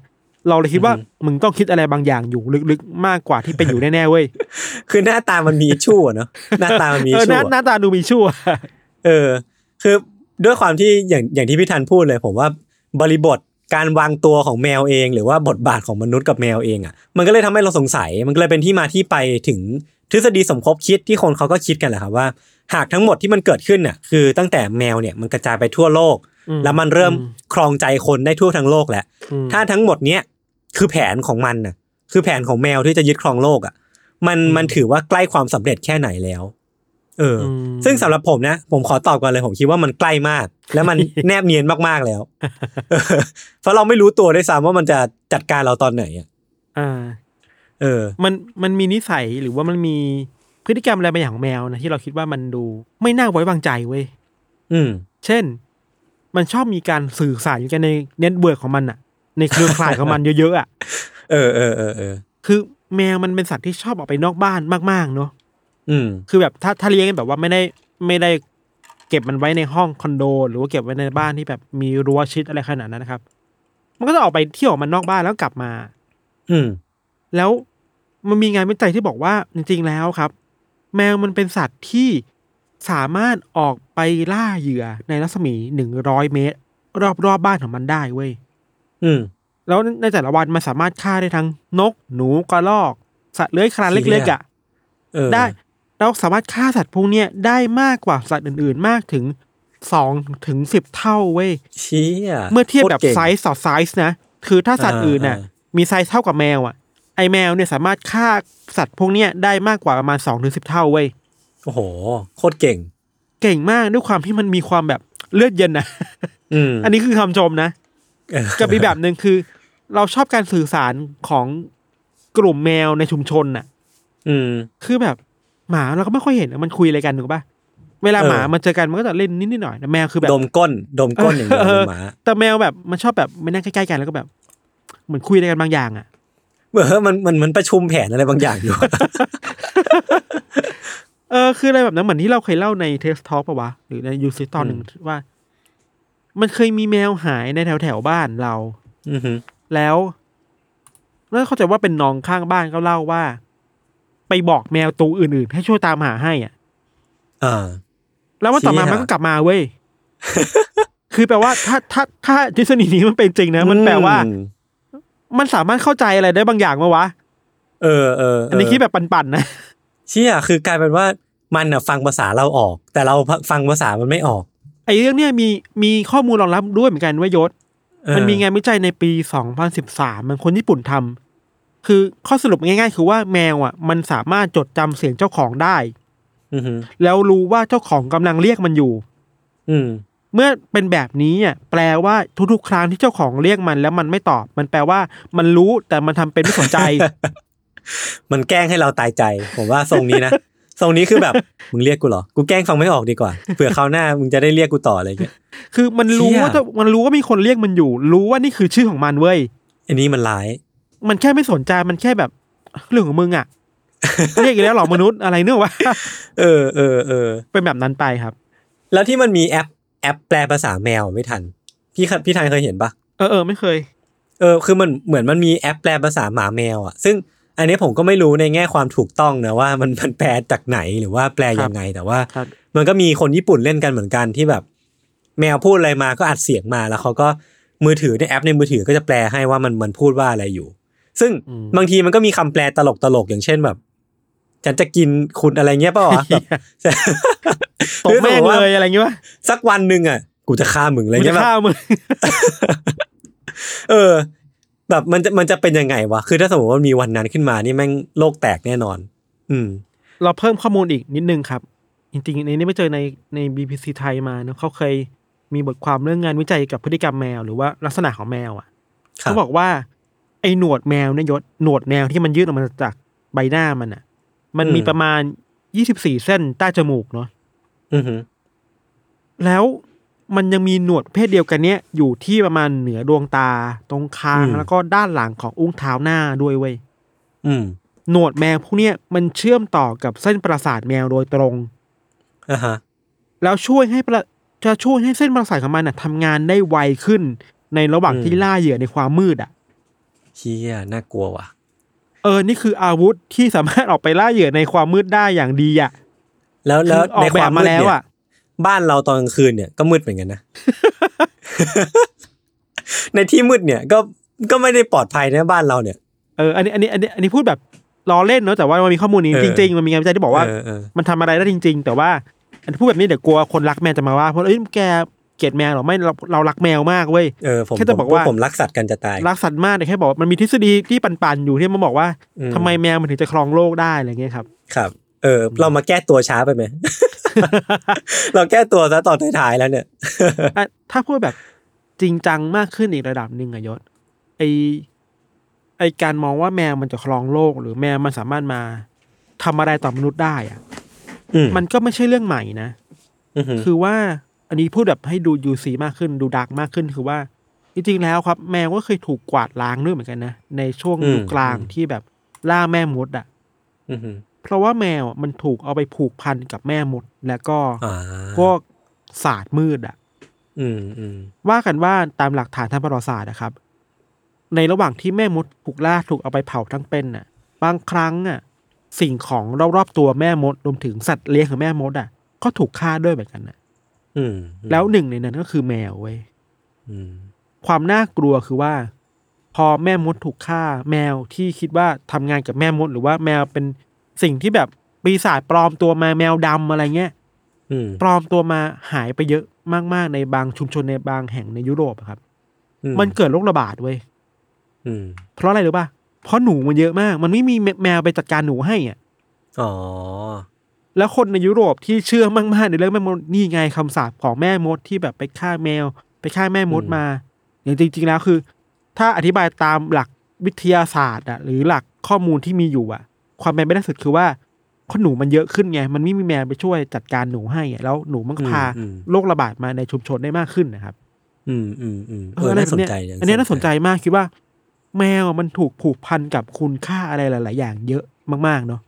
เราเลยคิดว่าอือฮึมึงต้องคิดอะไรบางอย่างอยู่ลึกๆ มากกว่าที่เป็นอยู่แน่ๆเว้ย คือหน้าตามันมีชั่วเนาะหน้าตามันมีเออหชั่น้าวหน้าตาดูมีชั่วเออ คือด้วยความที่อย่างอย่างที่พี่ธันพูดเลย ผมว่าบริบทการวางตัวของแมวเอง หรือว่าบทบาทของมนุษย์กับแมวเองอะ มันก็เลยทำให้เราสงสัย มันก็เลยเป็นที่มาที่ไปถึงทฤษฎีสมคบคิดที่คนเขาก็คิดกันแหละครับว่า หากทั้งหมดที่มันเกิดขึ้นน่ะคือตั้งแต่แมวเนี่ยมันกระจายไปทั่วโลกอืมแล้วมันเริ่มอืมครองใจคนได้ทั่วทั้งโลกแล้วอืมถ้าทั้งหมดเนี้ยคือแผนของมันน่ะคือแผนของแมวที่จะยึดครองโลกอะมันมันถือว่าใกล้ความสำเร็จแค่ไหนแล้ว เอออมซึ่งสำหรับผมนะ ผมขอตอบก่อนเลยผมคิดว่ามันใกล้มาก แล้วมันแนบเนียนมากๆแล้วเออเพราะเราไม่รู้ตัวด้วยซ้ำว่ามันจะจัดการเราตอนไหนอะอ่า เออ มันมันมีนิสัยหรือว่ามันมี พฤติกรรมอะไรบางอย่างของแมวนะที่เราคิดว่ามันดูไม่น่าไว้วางใจเว้ยอืม เช่น มันชอบมีการสื่อสารกันใน network ของมันอะในเครือข่ายของมันเยอะๆอะเออเออเออเออคือแมวมันเป็นสัตว์ที่ชอบออกไปนอกบ้านมากๆเนาะอืม คือแบบถ้าถ้าเลี้ยงแบบว่าไม่ได้ไม่ได้เก็บมันไว้ในห้องคอนโด หรือว่าเก็บไว้ในบ้านที่แบบมีรั้วชิดอะไรขนาดนั้นนะครับ มันก็จะออกไปเที่ยวออกมันนอกบ้านแล้วกลับมา อืม แล้วมันมีงานวิจัยที่บอกว่าจริงๆแล้วครับ แมวมันเป็นสัตว์ที่สามารถออกไปล่าเหยื่อในรัศมีหนึ่งร้อยเมตร รอบๆบบ้านของมันได้เว้ยอืม แล้วในแต่ละวันมันสามารถฆ่าได้ทั้งนก หนูกระรอก สัตว์เลื้อยคลานเล็กๆอะเออได้แล้วสามารถฆ่าสัตว์พวกเนี้ยได้มากกว่าสัตว์อื่นๆ มากถึงสองถึงสิบเท่าเว้ยเชี่ยเมื่อเทียบแบบโคตรก่งไซส์ต่อไซส์นะ คือถ้าสัตว์อื่นน่ะอ่ามีไซส์เท่ากับแมวอะ ไอแมวเนี่ยสามารถฆ่าสัตว์พวกเนี้ยได้มากกว่าประมาณสองถึงสิบเท่าเว้ยโอ้โห โคตรเก่ง เก่งมากด้วยความที่มันมีความแบบเลือดเย็นนะอืมอันนี้คือคำชมนะเออกับอีกแบบหนึ่งคือ เราชอบการสื่อสารของกลุ่มแมวในชุมชนน่ะ อืม คือแบบหมาเราก็ไม่ค่อยเห็นมันคุยอะไรกันถูกปะเวลาเออหมามันเจอกันมันก็จะเล่นนิดๆหน่อยๆแต่แมวคือแบบดมก้นดมก้นอย่างเดียวเออหมาแต่แมวแบบมันชอบแบบไม่นั่งใกล้ๆกันแล้วก็แบบ เหมือนคุยอะไรกันบางอย่างอะ เออมันมันมันประชุมแผนอะไรบางอย่างอยู่ เออคืออะไรแบบนั้นเหมือนที่เราเคยเล่าในเทสทอ k ปะวะ หรือในยูซิตอนหนึ่งว่า มันเคยมีแมวหายในแถวแถวๆบ้านเรา อือฮึแล้วแล้วเข้าใจว่าเป็นน้องข้างบ้านก็เล่าว่า ไปบอกแมวตัวอื่นๆ ให้ช่วยตามหาให้อะอ่าแล้ววันต่อมาเชี่ยมันก็กลับมาเว้ยคือแปลว่าถ้าถ้าถ้าทฤษฎีนี้มันเป็นจริงนะ มันแปลว่าอื มมันสามารถเข้าใจอะไรได้บางอย่างมาวะ เออเออเอันนี้คิดแบบปั่นๆนะเชี่ยคือกลายเป็นว่ามันอะฟังภาษาเราออก แต่เราฟังภาษามันไม่ออก ไอ้เรื่องเนี้ยมีมีข้อมูลรองรับด้วยเหมือนกันว่ายศเออมันมีงานวิจัยในปี 2013 มันคนญี่ปุ่นทำคือข้อสรุปง่ายๆ คือว่าแมวอะ มันสามารถจดจำเสียงเจ้าของได้อือหือแล้วรู้ว่าเจ้าของกำลังเรียกมันอยู่ อืม เมื่อเป็นแบบนี้อะแปลว่าทุกๆ ครั้งที่เจ้าของเรียกมันแล้วมันไม่ตอบ มันแปลว่ามันรู้แต่มันทำเป็นไม่สนใจ มันแกล้งให้เราตายใจ ผมว่าทรงนี้นะทรงนี้คือแบบมึงเรียกกูเหรอ กูแกล้งฟังไม่ออกดีกว่าเผื่อคราวหน้ามึงจะได้เรียกกูต่ออะไรอย่างเงี้ยคือมันรู้เชี่ยว่าเจ้ามันรู้ว่ามีคนเรียกมันอยู่ รู้ว่านี่คือชื่อของมันเว้ยอันนี้มันร้าย มันแค่ไม่สนใจมันแค่แบบเรื่องของมึงอะเรียกอีกแล้วเหรอมนุษย์อะไรเนื่อวะเออเออเออเป็นแบบนั้นไปครับ แล้วที่มันมีแอป แอปแปลภาษาแมวไม่ทัน พี่ครับพี่ทันเคยเห็นปะเออเออไม่เคย เออคือมันเหมือนมันมีแอปแปลภาษาหมาแมวอะ ซึ่งอันนี้ผมก็ไม่รู้ในแง่ความถูกต้องนะว่ามันมันแปลจากไหนหรือว่าแปลยังไงแต่ว่าครับมันก็มีคนญี่ปุ่นเล่นกันเหมือนกันที่แบบ แมวพูดอะไรมาก็อัดเสียงมาแล้วเขาก็มือถือในแอปในมือถือก็จะแปลให้ว่ามันมันพูดว่าอะไรอยู่ ซึ่งอืมบางทีมันก็มีคำแปลตลกตลกๆอย่างเช่นแบบ ฉันจะกินคุณอะไรเงี้ยเปล่าวะแบบตกแม่งเลยอะไรอย่างเงี้ยวะสักวันหนึ่งอะ กูจะฆ่ามึงอะไรกูเงี้จะยแบบฆ่ามึงเออ แบบมันจะมันจะเป็นยังไงวะคือถ้าสมมติว่ามีวันนั้นขึ้นมานี่แม่งโลกแตกแน่นอน อืม เราเพิ่มข้อมูลอีกนิดนึงครับ จริงๆในนี้ไม่เจอในใน BBC ไทยมาเนอะเขาเคยมีบทความเรื่องงานวิจัยกับพฤติกรรมแมวหรือว่าลักษณะของแมวอะครับเขาบอกว่าไอ้หนวดแมวเนี่ยยศหนวดแมวที่มันยื่นออกมาจากใบหน้ามันอะ มันมีประมาณยี่สิบสี่เส้นใต้จมูกเนาะอือหือแล้วมันยังมีหนวดเพศเดียวกันเนี้ยอยู่ที่ประมาณเหนือดวงตาตรงคางแล้วก็ด้านหลังของอุ้งเท้าหน้าด้วยเว้ยอืมหนวดแมวพวกเนี้ยมันเชื่อมต่อกับเส้นประสาทแมวโดยตรงอ่าฮะ แล้วช่วยให้ประจะช่วยให้เส้นประสาทของมันน่ะทำงานได้ไวขึ้นในระหว่างอืมที่ล่าเหยื่อในความมืดอะเชี่ยน่ากลัวว่ะ เออ นี่คืออาวุธที่สามารถออกไปล่าเหยื่อในความมืดได้อย่างดีอะ แล้วคืแล้วอออกในแบความบมาแล้วดเนี่ยอะ บ้านเราตอนกลางคืนเนี่ยก็มืดเหมือนกันนะ ในที่มืดเนี่ยก็ก็ไม่ได้ปลอดภัยนะบ้านเราเนี่ย เออ อันนี้ อันนี้ อันนี้ อันนี้พูดแบบล้อเล่นเนาะ แต่ว่ามันมีข้อมูลนี้เออจริง ๆ มันมีงานวิจัยที่บอกว่าเออเออมันทำอะไรได้จริง ๆ แต่ว่าอันพูดแบบนี้เดี๋ยวกลัวคนรักแมวจะมาว่าเพราะเอ้ยแกเก ลียดแมวเหรอไม่เราเรารักแมวมากเว้ยเออผมแค่จะบอกว่าผมรักสัตว์กันจะตายรักสัตว์มากแต่แค่บอกว่ามันมีทฤษฎีที่ปั่นๆอยู่ที่มันบอกว่าอืมทำไมแมวมันถึงจะครองโลกได้อะไรเงี้ยครับ ครับ เออ เรามาแก้ตัวช้าไปไหมเราแก้ตัวซะตอนท้ายๆแล้วเนี่ยอะถ้าพูดแบบจริงจังมากขึ้นอีกระดับหนึ่งอะยศไอไอการมองว่าแมวมันจะครองโลก หรือแมวมันสามารถมาทำอะไรต่อมนุษย์ได้อะอืมมันก็ไม่ใช่เรื่องใหม่นะอือหือคือว่า อันนี้พูดแบบให้ดูยูซีมากขึ้นดูดักมากขึ้นคือว่า จริงๆแล้วครับ แมวก็เคยถูกกวาดล้างด้วยเหมือนกันนะ ในช่วงยุคกลางที่แบบล่าแม่มดอะอือหือเพราะว่าแมวอะมันถูกเอาไปผูกพันกับแม่มด แล้วก็อ่าพวกศาสตร์มืดอะอืมอืมว่ากันว่าตามหลักฐานทางประวัติศาสตร์นะครับ ในระหว่างที่แม่มดถูกล่าถูกเอาไปเผาทั้งเป็นน่ะ บางครั้งอะ สิ่งของรอบๆตัวแม่มดรวมถึงสัตว์เลี้ยงของแม่มดอะ ก็ถูกฆ่าด้วยเหมือนกันนะอืม แล้วหนึ่งในนั้นก็คือแมวเว้ยอืมความน่ากลัวคือว่า พอแม่มดถูกฆ่า แมวที่คิดว่าทำงานกับแม่มด หรือว่าแมวเป็นสิ่งที่แบบปีศาจปลอมตัวมาแมวดำอะไรเงี้ยอืมปลอมตัวมาหายไปเยอะมากๆในบางชุมชนในบางแห่งในยุโรปอะครับอืมันเกิดโรคระบาดเว้ยอืมเพราะอะไรรู้ป่ะเพราะหนูมันเยอะมาก มันไม่มีแมวไปจัดการหนูให้อะอ๋อ แล้วคนในยุโรปที่เชื่อมากๆในเรื่องแม่มดนี่ไงคำสาปของแม่มดที่แบบไปฆ่าแมว ไปฆ่าแม่มดอืมมา อย่างจริง ๆ แล้วคือ ถ้าอธิบายตามหลักวิทยาศาสตร์อะหรือหลักข้อมูลที่มีอยู่อะความเป็นไปได้สุดคือว่าคนหนูมันเยอะขึ้นไง มันไม่มีแมวไปช่วยจัดการหนูให้อะแล้วหนูมันก็พาอืมโรคระบาดมาในชุมชนได้มากขึ้นนะครับ อืมอืมอืมเอเออออะไรน่าแบบสนเนี้ยใจอันนี้น่าสนใจมากคิดว่า แมวอะมันถูกผูกพันกับคุณค่าอะไรหลาย ๆ อย่างเยอะมาก ๆ เนาะ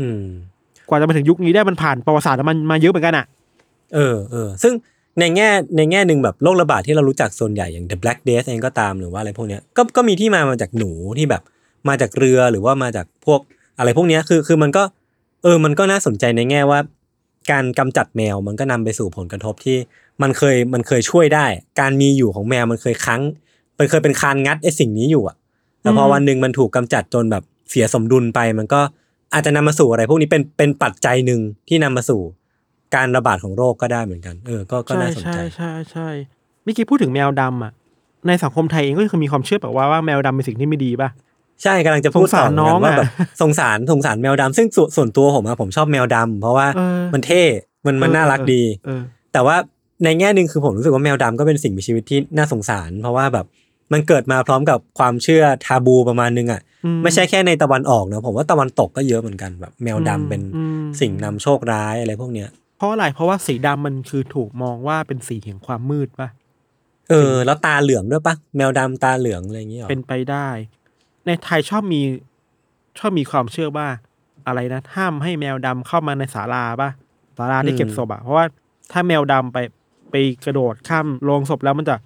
อืม กว่าจะมาถึงยุคนี้ได้มันผ่านประวัติศาสตร์มันมาเยอะเหมือนกันอะ เออเออซึ่งในแง่ในแง่หนึ่งแบบโรคระบาดที่เรารู้จักส่วนใหญ่อย่าง The Black Death เองก็ตามหรือว่าอะไรพวกเนี้ยก็ก็มีที่มามาจากหนูที่แบบมาจากเรือหรือว่ามาจากพวกอะไรพวกเนี้ยคือคือมันก็ เออมันก็น่าสนใจในแง่ว่า การกำจัดแมวมันก็นำไปสู่ผลกระทบที่มันเคยมันเคยช่วยได้ การมีอยู่ของแมวมันเคยค้างมันเคยเป็นคานงัดไอ้สิ่งนี้อยู่อะแต่พอวันหนึ่งมันถูกกำจัดจนแบบเสียสมดุลไปมันก็ อาจจะนำมาสู่อะไร พวกนี้เป็นเป็นปัจจัยหนึ่งที่นำมาสู่การระบาดของโรคก็ได้เหมือนกัน เออ ก็ก็ใช่น่าสนใช่ใจใช่ใช่เมื่อกี้พูดถึงแมวดำอะ ในสังคมไทยเองก็คือมีความเชื่อแบบว่าว่าแมวดำเป็นสิ่งที่ไม่ดีป่ะ ใช่กำลังจะพูดสงสารต่เหมืกัน้องว่าอะแบบสงสารสงสารแมวดำซึ่งส่วนส่วนตัวผมอะผมชอบแมวดำเพราะว่าเออมันเท่ มันมันเออน่ารักเออดีเออแต่ว่าในแง่หนึ่งคือผมรู้สึกว่าแมวดำก็เป็นสิ่งมีชีวิตที่น่าสงสาร เพราะว่าแบบ มันเกิดมาพร้อมกับความเชื่อทาบูประมาณนึงอะอืมไม่ใช่แค่ในตะวันออกนะผมว่าตะวันตกก็เยอะเหมือนกันแบบแมวดำเป็นอืมสิ่งนำโชคร้ายอะไรพวกเนี้ยเพราะอะไรเพราะว่าสีดำมันคือถูกมองว่าเป็นสีแห่งความมืดป่ะเออ แล้วตาเหลืองด้วยปะแมวดำตาเหลืองอะไรอย่างเงี้ยหรอเป็นไปได้ ในไทยชอบมีชอบมีความเชื่อว่าอะไรนะห้ามให้แมวดำเข้ามาในศาลาป่ะศาลาที่เก็บศพอะเพราะว่าถ้าแมวดำไปไปกระโดดข้ามโรงศพแล้วมันจะ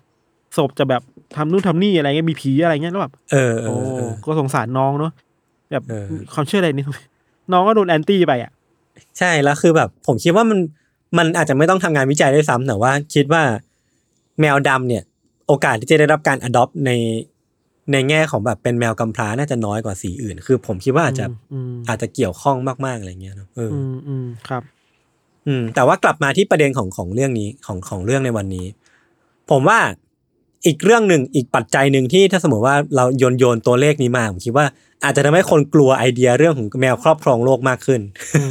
ศพจะแบบ ทำนู่นทำนี่อะไรเงี้ยมีผีอะไรเงี้ยแล้วแบบเออเอโอ้อเออก็สงสารน้องเนาะแบบเออความเชื่ออะไรนี่น้องก็โดนแอนตี้ไปอะ ใช่แล้วคือแบบ ผมคิดว่ามันมันอาจจะไม่ต้องทำงานวิจัยด้วยซ้ำแต่ว่าคิดว่าแมวดำเนี่ย โอกาสที่จะได้รับการ adopt ในในแง่ของแบบเป็นแมวกำพร้าน่าจะน้อยกว่าสีอื่น คือ ผมคิดว่าอาจจะอืมอาจจะเกี่ยวข้องมากๆอะไรเงี้ยเนอะเออออืมอืมครับ อืม แต่ว่ากลับมาที่ประเด็นของของเรื่องนี้ของของเรื่องในวันนี้ ผมว่า อีกเรื่องหนึ่งอีกปัจจัยหนึ่งที่ถ้าสมมติว่าเราโยนโยนตัวเลขนี้มาผมคิดว่าอาจจะทำให้คนกลัวไอเดียเรื่องของแมวครอบครองโลกมากขึ้นอืม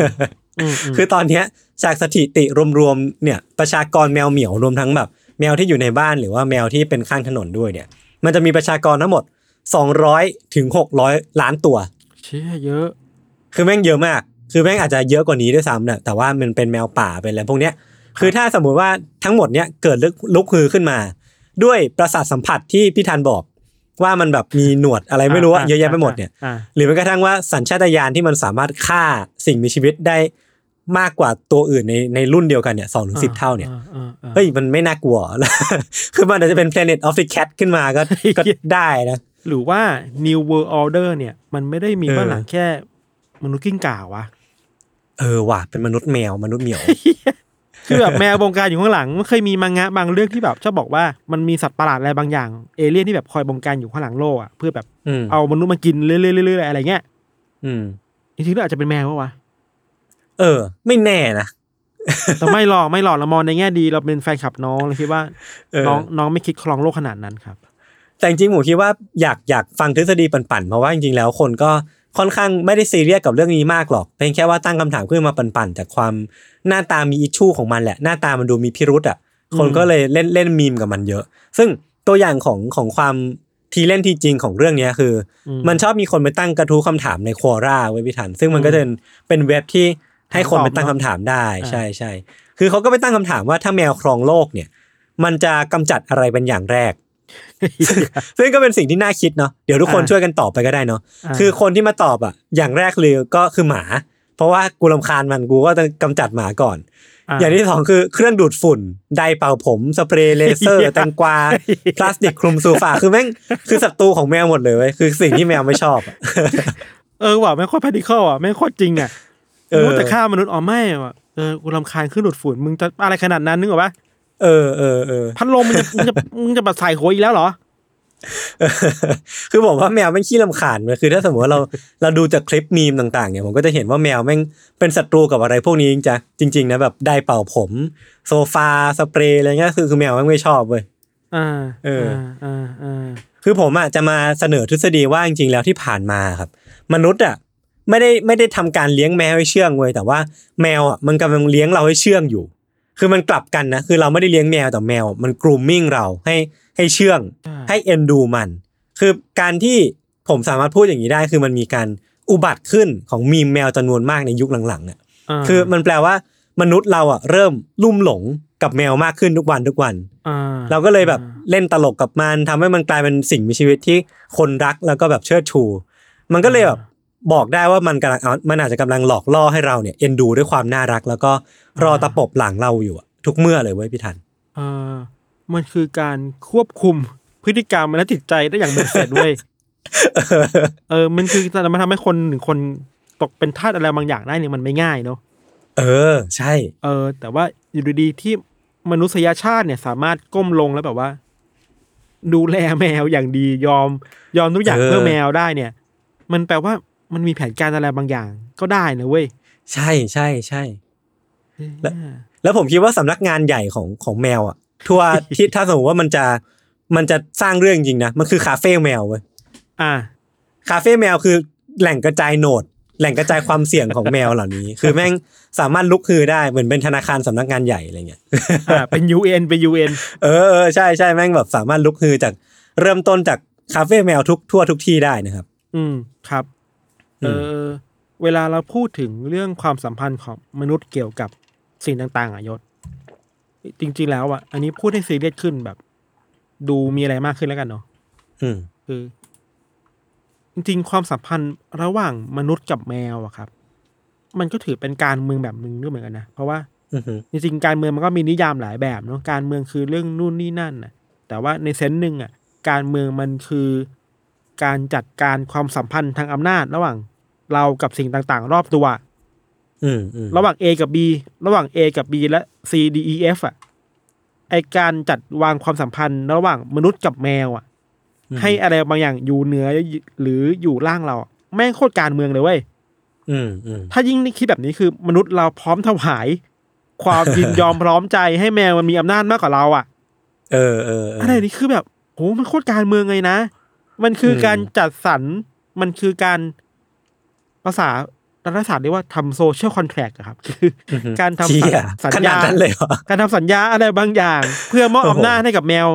อืมคือตอนเนี้ยจากสถิติรวมๆเนี่ยประชากรแมวเหมียวรวมทั้งแบบ แมวที่อยู่ในบ้านหรือว่าแมวที่เป็นข้างถนนด้วยเนี่ย มันจะมีประชากรทั้งหมด 200ถึง600 ล้านตัว เชี่ยเยอะ คือแม่งเยอะมาก คือแม่งอาจจะเยอะกว่านี้ด้วยซ้ำนะแต่ว่ามันเป็นแมวป่าเป็นอะไรพวกเนี้ยคือถ้าสมมุติว่าทั้งหมดเนี้ยเกิดลุกลุกฮือขึ้นมา ด้วยประสาทสัมผัสที่พี่ธันบอกว่ามันแบบมีหนวดอะไรไม่รู้อะเยอะแยะไปหมดเนี่ยอ่าหรือแม้กระทั่งว่าสัญชาตญาณที่มันสามารถฆ่าสิ่งมีชีวิตได้มากกว่าตัวอื่นในในรุ่นเดียวกันเนี่ยสองถึงสิบเท่าเนี่ยอ่อ่าอ่าเฮ้ยมันไม่น่ากลัวเหรอคือมันอาจจะเป็น Planet of the Cat ขึ้นมาก็ก็ได้นะ หรือว่า New World Order เนี่ย มันไม่ได้มีเออเบื้องหลังแค่มนุษย์กิ้งก่าวะเออว่ะเป็นมนุษย์แมวมนุษย์เหมียว คือแบบแมวบงการอยู่ข้างหลังมันเคยมีมังงะบางเรื่องที่แบบชอบบอกว่ามันมีสัตว์ประหลาดอะไรบางอย่าง เอเลี่ยนที่แบบคอยบงการอยู่ข้างหลังโลกอะเพื่อแบบอืมเอามนุษย์มากินเรื่อยๆๆๆอะไรเงี้ยอืมจริงๆแล้วอาจจะเป็นแมวปะวะเออ ไม่แน่นะแต่ไม่หรอกไม่หรอกเรามองในแง่ดีเราเป็นแฟนคลับน้องเราคิดว่าเออน้องน้องไม่คิดครองโลกขนาดนั้นครับ แต่จริงๆผมคิดว่าอยากอยากฟังทฤษฎีปั่นๆเพราะว่าจริงๆแล้วคนก็ ค่อนข้างไม่ได้ซีเรียสกับเรื่องนี้มากหรอก เพียงแค่ว่าตั้งคำถามขึ้นมาปั่นๆจากความหน้าตามีอิชชูของมันแหละ หน้าตามันดูมีพิรุษอะ คนก็เลยเล่นเล่นมีมกับมันเยอะ ซึ่งตัวอย่างของของความทีเล่นทีจริงของเรื่องเนี้ยคืออืมมันชอบมีคนไปตั้งกระทู้คำถามในควอร่าไว้พิถัน ซึ่งมันก็จะเป็นเป็นเว็บที่ให้คนไปตั้งคำถามได้อ่าใช่ใช่คือเขาก็ไปตั้งคำถามว่าถ้าแมวครองโลกเนี่ย มันจะกำจัดอะไรเป็นอย่างแรก ซึ่งก็เป็นสิ่งที่น่าคิดเนาะเดี๋ยวทุกคนอ่าช่วยกันตอบไปก็ได้เนาะอ่าคือคนที่มาตอบอะ อย่างแรกเลยก็คือหมา เพราะว่ากูรำคาญมันกูก็จะกำจัดหมาก่อน อย่างที่สองคือเครื่องดูดฝุ่นไดร์เป่าผมสเปรย์เลเซอร์แตงกวาพลาสติกคลุมโซฟาคือแม่งคือศัตรูของแมวหมดเลยเว้ยคือสิ่งที่แมวไม่ชอบอะเออว่ะแม่งโคตร practical อะแม่งโคตรจริงอะเออรู้แต่ฆ่ามนุษย์อ๋อไม่ว่ะเออกูรำคาญเครื่องดูดฝุ่นมึงจะอะไรขนาดนั้นนึกออกปะ เออเออเออพัดลมมึงจะมึงจะมึงจะมาใส่หัวอีกแล้วเหรอคือผมว่าแมวแม่งขี้รำคาญเลยคือถ้าสมมติว่าเราเราดูจากคลิปมีมต่างๆเนี่ยผมก็จะเห็นว่าแมวแม่งเป็นศัตรูกับอะไรพวกนี้จริงจ้ะจริงๆนะแบบไดร์เป่าผม โซฟาสเปรย์อะไรเงี้ยคือคือแมวแม่งไม่ชอบเว้ยอ่าเอออ่าอ่าคือผมอะจะมาเสนอทฤษฎีว่าจริงๆแล้วที่ผ่านมาครับ มนุษย์อะไม่ได้ไม่ได้ทำการเลี้ยงแมวให้เชื่องเว้ยแต่ว่าแมวอะมันกำลังเลี้ยงเราให้เชื่องอยู่ คือมันกลับกันนะคือเราไม่ได้เลี้ยงแมวแต่แมว มัน grooming เราให้ให้เชื่อง ให้เอ็นดูมัน คือการที่ผมสามารถพูดอย่างนี้ได้ คือมันมีการอุบัติขึ้นของมีมแมวจำนวนมากในยุคหลังๆเนี่ยาคือมันแปลว่ามนุษย์เราอะเริ่มลุ่มหลงกับแมวมากขึ้นทุกวันทุกวันอ่เราก็เลยแบบเล่นตลกกับมันทำให้มันกลายเป็นสิ่งมีชีวิตที่คนรักแล้วก็แบบเชิดชู มันก็เลยแบบ บอกได้ว่ามันกำลังเอามันอาจจะกำลังหลอกล่อให้เราเนี่ยเอ็นดูด้วยความน่ารัก แล้วก็รอตะปบหลังเราอยู่อะทุกเมื่อเลยเว้ยพี่ทันเออมันคือการควบคุมพฤติกรรมและจิตใจได้อย่างเบ็ดเสร็จเว้ยเออ มันคือแต่มันทำให้คนหนึ่งคนตกเป็นทาสอะไรบางอย่างได้เนี่ยมันไม่ง่ายเนาะเออ ใช่ เออ แต่ว่าอยู่ดีๆที่มนุษยชาติเนี่ยสามารถก้มลงแล้วแบบว่า ดูแลแมวอย่างดียอม ยอมทุกอย่างเออเพื่อแมวได้เนี่ย มันแปลว่า มันมีแผนการอะไรบางอย่าง ก็ได้นะเว้ย ใช่ใช่ใช่แล้วแล้วผมคิดว่าสำนักงานใหญ่ของของแมวอะ ทัวร์ที่ถ้าสมมติว่ามันจะมันจะสร้างเรื่องจริงนะมันคือคาเฟ่แมวเว้ยอ่า คาเฟ่แมวคือแหล่งกระจายโหนด แหล่งกระจายความเสี่ยงของแมวเหล่านี้ คือแม่งสามารถลุกฮือได้เหมือนเป็นธนาคารสำนักงานใหญ่อะไรเงี้ยอ่าเป็น UN เป็น UN เออเออใช่ใช่แม่งแบบสามารถลุกฮือจากเริ่มต้นจากคาเฟ่แมวทุกทั่วทุกที่ได้นะครับ อืมครับ เออ เวลาเราพูดถึงเรื่องความสัมพันธ์ของมนุษย์เกี่ยวกับสิ่งต่างๆอะยศ จริง ๆ แล้วอะ อันนี้พูดให้ซีเรียสขึ้นแบบ ดูมีอะไรมากขึ้นแล้วกันเนาะอืมคือจริง ๆ ความสัมพันธ์ระหว่างมนุษย์กับแมวอะครับ มันก็ถือเป็นการเมืองแบบหนึ่งด้วยเหมือนกันนะเพราะว่าอือหือจริงๆการเมืองมันก็มีนิยามหลายแบบเนาะการเมืองคือเรื่องนู่นนี่นั่นน่ะแต่ว่าในเซนส์หนึ่งอะ การเมืองมันคือการจัดการความสัมพันธ์ทางอำนาจระหว่าง เรากับสิ่งต่างๆ รอบตัวอืมอืมระหว่าง A กับ B ระหว่าง A กับ B และ C D E F อะไอการจัดวางความสัมพันธ์ระหว่างมนุษย์กับแมวอะ ให้อะไรบางอย่างอยู่เหนือหรืออยู่ล่างเราอะแม่งโคตรการเมืองเลยเว้ยอืมอืมถ้ายิ่งคิดแบบนี้คือมนุษย์เราพร้อมถวาย ความยินยอมพร้อมใจให้แมวมันมีอำนาจมากกว่าเรา อะ เออเออเอออะไรนี่คือแบบโหมันโคตรการเมืองเลยนะ มันคืออมการจัดสรรมันคือการ ภาษารัฐศาสตร์เรียกว่าทำโซเชียลคอนแทรคครับคืออือหือการทำเชี่ยสัญขนาญาดนั้นเลยเหรอการทำสัญญาอะไรบางอย่าง เพื่อมอบโอ้โหอำนาจให้กับแมว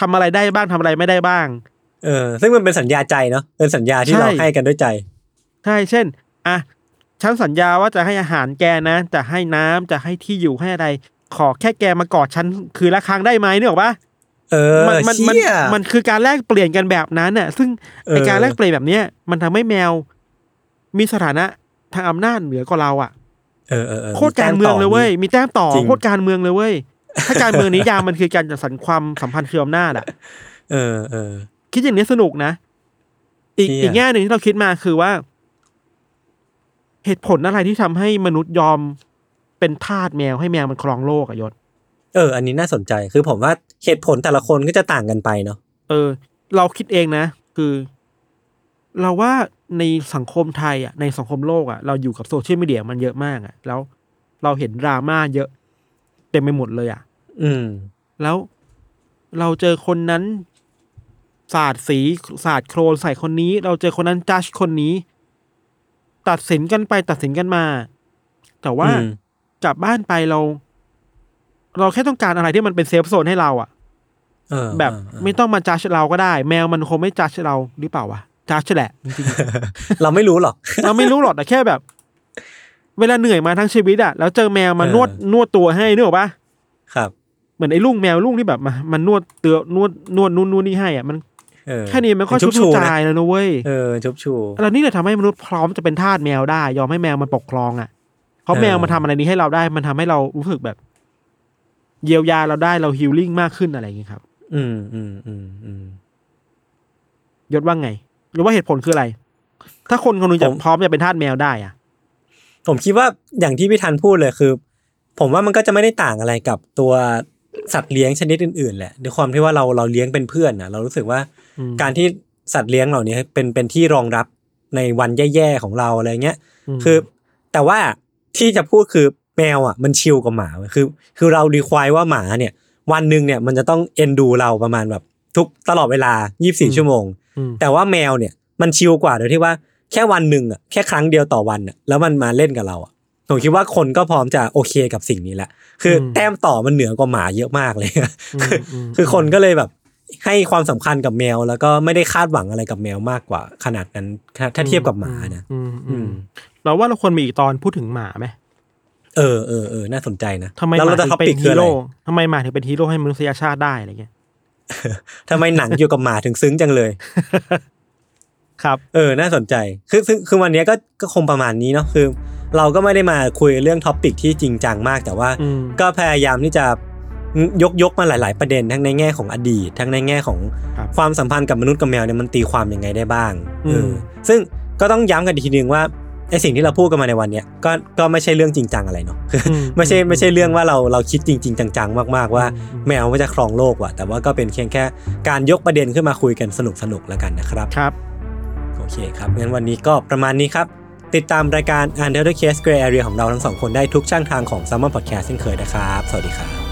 ทำอะไรได้บ้างทำอะไรไม่ได้บ้าง เออ ซึ่งมันเป็นสัญญาใจเนาะเป็นสัญญาที่ใช่เราให้กันด้วยใจใช่เช่นอะฉันสัญญาว่าจะให้อาหารแกนะ จะให้น้ำจะให้ที่อยู่ให้อะไร ขอแค่แกมากอดฉันคือละครั้งได้ไหมนึกออกปะเออมัมันเชี่ยมันคือการแลกเปลี่ยนกันแบบนั้นน่ะ ซึ่งเออไอการแลกเปลี่ยนแบบเนี้ยมันทำให้แมว มีสถานะทางอำนาจเหนือกว่าเราอะเออเออออโคตรการเมืองเลยเว้ยมีแต้มต่อจริงโคตรการเมืองเลยเว้ยถ้าการเมืองนิยามมันคือการจัดสรรความสัมพันธ์คืออำนาจอะ เออเออคิดอย่างนี้สนุกนะ อีกเชี่ยอีกแง่หนึ่งที่เราคิดมาคือว่า เหตุผลอะไรที่ทำให้มนุษย์ยอมเป็นทาสแมวให้แมวมันครองโลกอะยศ เออ อันนี้น่าสนใจคือผมว่าเหตุผลแต่ละคนก็จะต่างกันไปเนาะเออ เราคิดเองนะ คือ เราว่าในสังคมไทยอะในสังคมโลกอะเราอยู่กับโซเชียลมีเดียมันเยอะมากอะ แล้วเราเห็นดราม่าเยอะเต็มไปหมดเลยอะ อืม แล้วเราเจอคนนั้นสาดสีสาดโครนใส่คนนี้ เราเจอคนนั้นจัดคนนี้ ตัดสินกันไปตัดสินกันมา แต่ว่าอืม กลับบ้านไปเรา เราแค่ต้องการอะไรที่มันเป็นเซฟโซนให้เราอะเออแบบเออเออไม่ต้องมาจัดเราก็ได้ แมวมันคงไม่จัดเราหรือเปล่าวะ จัดแหละจริงเราไม่รู้หรอกๆเราไม่รู้หรอกแต่แค่แบบ เวลาเหนื่อยมาทั้งชีวิตอะแล้วเจอแมวมาเออนวดนวดตัวให้นึกออกปะครับ เหมือนไอ้ลุงแมวลุงที่แบบมามันนวดเตือนวดนวดนู่นนู่นนี่ให้อะมันเออแค่นี้มันก็ชุชุบบชูชูใจนะแล้วนะเว้ยเออชุบชูแล้วนี่แหละทำให้มนุษย์พร้อมจะเป็นทาสแมวได้ ยอมให้แมวมันปกครองอะเพราะเออแมวมาทำอะไรนี้ให้เราได้ มันทำให้เรารู้สึกแบบ เยียวยาเราได้เราฮิลลิ่งมากขึ้นอะไรอย่างเงี้ยครับ อืมอืมอืมอืมยศว่าไง ยศว่าเหตุผลคืออะไร ถ้าคนคนหนึงจะผมพร้อมจะเป็นทาสแมวได้อะ ผมคิดว่าอย่างที่พี่ทันพูดเลยคือ ผมว่ามันก็จะไม่ได้ต่างอะไรกับตัวสัตว์เลี้ยงชนิดอื่นๆแหละด้วยความที่ว่าเราเราเลี้ยงเป็นเพื่อนนะเรารู้สึกว่าอืมการที่สัตว์เลี้ยงเหล่านี้เป็นเป็นที่รองรับในวันแย่ๆของเราอะไรเงี้ยมคือ แต่ว่าที่จะพูดคือแมวอะมันชิลกว่าหมาเว้ยคือ คือเรารีควายว่าหมาเนี่ย วันหนึ่งเนี่ยมันจะต้องเอ็นดูเราประมาณแบบทุกตลอดเวลา 24 ชั่วโมงอืม แต่ว่าแมวเนี่ยมันชิลกว่าโดยที่ว่าแค่วันหนึ่งอะแค่ครั้งเดียวต่อวันอะแล้วมันมาเล่นกับเราอะผมคิดว่าคนก็พร้อมจะโอเคกับสิ่งนี้แหละคืออมแต้มต่อมันเหนือกว่าหมาเยอะมากเลยอืมคืออืมคือคนก็เลยแบบให้ความสำคัญกับแมว แล้วก็ไม่ได้คาดหวังอะไรกับแมวมากกว่า ขนาดนั้นถ้าถ้าเทียบกับหมานะอืมอือืมมเราว่าเราควรมีอีกตอนพูดถึงหมาไหมเออเออเออน่าสนใจนะทำไมหแล้วมาเราจะถึท็องเป็ปิกนคือฮีอะไรโร่ทำไมหมาถึงเป็นฮีโร่ให้มนุษยชาติได้อะไรเงี้ย ทำไมหนังเกี่ยวกับหมาถึงซึ้งจังเลย ครับ เออ น่าสนใจ คือคือคือวันนี้ก็ก็คงประมาณนี้เนาะคือ เราก็ไม่ได้มาคุยเรื่องท็อปิกที่จริงจังมาก แต่ว่าอืมก็พยายามที่จะยกยกมาหลาย ๆ ประเด็นทั้งในแง่ของอดีต ทั้งในแง่ของครับความสัมพันธ์กับมนุษย์กับแมวเนี่ยมันตีความยังไงได้บ้างอืมเออซึ่งก็ต้องย้ำกันอีกทีนึงว่า ไอสิ่งที่เราพูดกันมาในวันเนี้ยก็ก็ไม่ใช่เรื่องจริงจังอะไรเนาะคืออมไม่ใช่ไม่ใช่เรื่องว่าเราเราคิดจริง ๆ จังๆ มากๆว่าอืมแมวมันจะครองโลกว่ะ แต่ว่าก็เป็นเพียงแค่การยกประเด็นขึ้นมาคุยกันสนุกๆแล้วกันนะครับครับโอเคครับงั้นวันนี้ก็ประมาณนี้ครับติดตามรายการ u n d e r the Case Gray Area ของเราทั้งสองคนได้ทุกช่องทางของ s ซ m m o n Podcast เช่นเคยนะครับ สวัสดีครับ